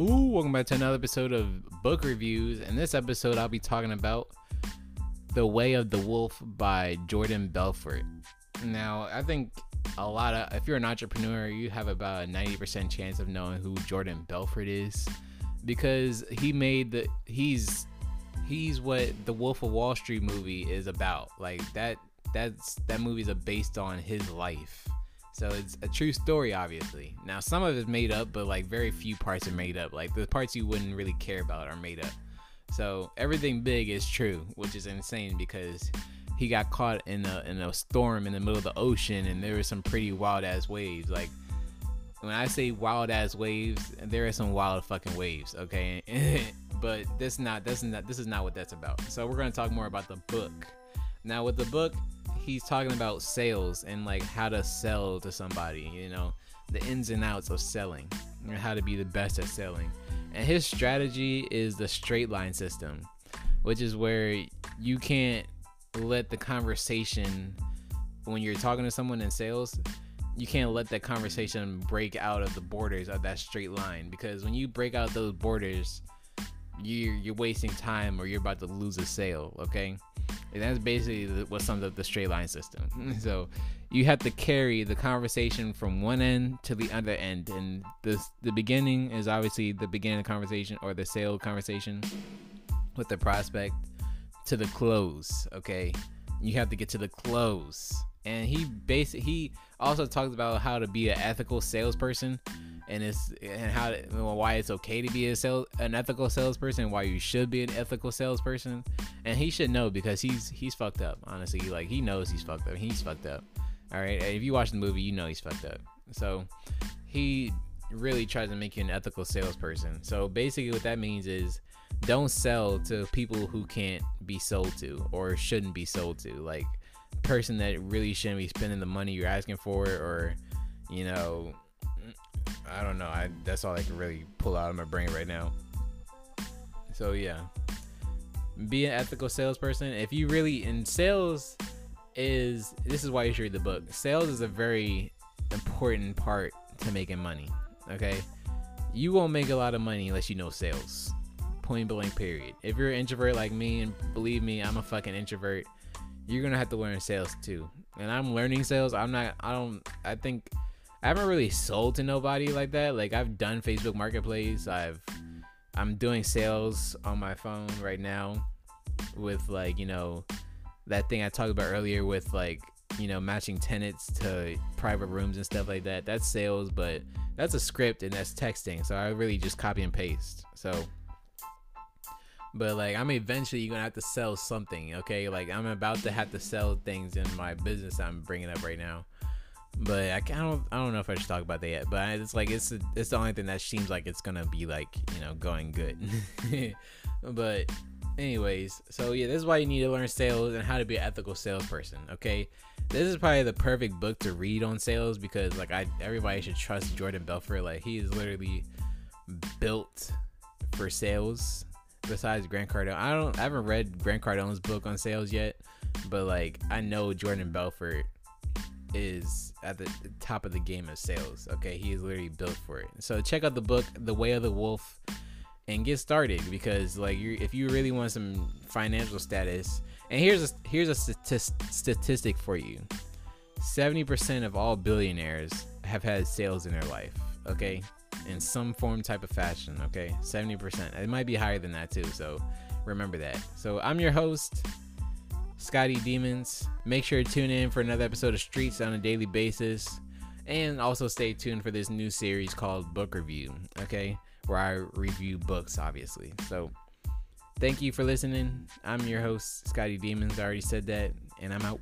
Ooh, welcome back to another episode of Book Reviews. In this episode, I'll be talking about The Way of the Wolf by Jordan Belfort. Now, I think a lot of, if you're an entrepreneur, you have about a 90% chance of knowing who Jordan Belfort is because he made the, he's, he's what the Wolf of Wall Street movie is about. Like that, that's, that movie's based on his life so it's a true story, obviously. Now, some of it's made up, but like very few parts are made up. Like the parts you wouldn't really care about are made up. So everything big is true, which is insane because he got caught in a in a storm in the middle of the ocean, and there were some pretty wild ass waves. Like when I say wild ass waves, there are some wild fucking waves. Okay, but this not this is not this is not what that's about. So we're gonna talk more about the book. Now with the book, he's talking about sales and like how to sell to somebody, you know, the ins and outs of selling and how to be the best at selling. And his strategy is the straight line system, which is where you can't let the conversation when you're talking to someone in sales, you can't let that conversation break out of the borders of that straight line because when you break out those borders, you're you're wasting time or you're about to lose a sale, okay? And that's basically what sums up the straight line system. so you have to carry the conversation from one end to the other end. And the, the beginning is obviously the beginning of the conversation or the sale conversation with the prospect to the close. Okay. You have to get to the close. And he basically, he also talks about how to be an ethical salesperson and it's and how why it's okay to be a sales an ethical salesperson, why you should be an ethical salesperson, and he should know because he's he's fucked up. Honestly, like he knows he's fucked up. He's fucked up. All right, if you watch the movie, you know he's fucked up. So he really tries to make you an ethical salesperson. So basically, what that means is don't sell to people who can't be sold to or shouldn't be sold to. Like person that really shouldn't be spending the money you're asking for, or you know I don't know. I that's all I can really pull out of my brain right now. So yeah, be an ethical salesperson. If you really in sales is this is why you should read the book. Sales is a very important part to making money. Okay, you won't make a lot of money unless you know sales. Point blank. Period. If you're an introvert like me, and believe me, I'm a fucking introvert. You're gonna have to learn sales too. And I'm learning sales. I'm not. I don't. I think I haven't really sold to nobody like that. Like I've done Facebook Marketplace. I've I'm doing sales on my phone right now with like, you know, that thing I talked about earlier with like, you know, matching tenants to private rooms and stuff like that. That's sales, but that's a script and that's texting. So I really just copy and paste. So but like I'm eventually gonna have to sell something, okay? Like I'm about to have to sell things in my business I'm bringing up right now but I, don't I don't know if I should talk about that yet. But it's like it's it's the only thing that seems like it's gonna be like you know going good. but anyways, so yeah, this is why you need to learn sales and how to be an ethical salesperson. Okay, this is probably the perfect book to read on sales because like I everybody should trust Jordan Belfort. Like he is literally built for sales. Besides Grant Cardone, I don't I haven't read Grant Cardone's book on sales yet, but like I know Jordan Belfort is at the top of the game of sales. Okay, he is literally built for it. So check out the book, The Way of the Wolf, and get started because like you if you really want some financial status, and here's a here's a statistic for you: seventy percent of all billionaires have had sales in their life. Okay, in some form, type of fashion. Okay, seventy percent. It might be higher than that too. So remember that. So I'm your host. Scotty Demons. Make sure to tune in for another episode of Streets on a daily basis. And also stay tuned for this new series called Book Review, okay? Where I review books, obviously. So thank you for listening. I'm your host, Scotty Demons. I already said that, and I'm out.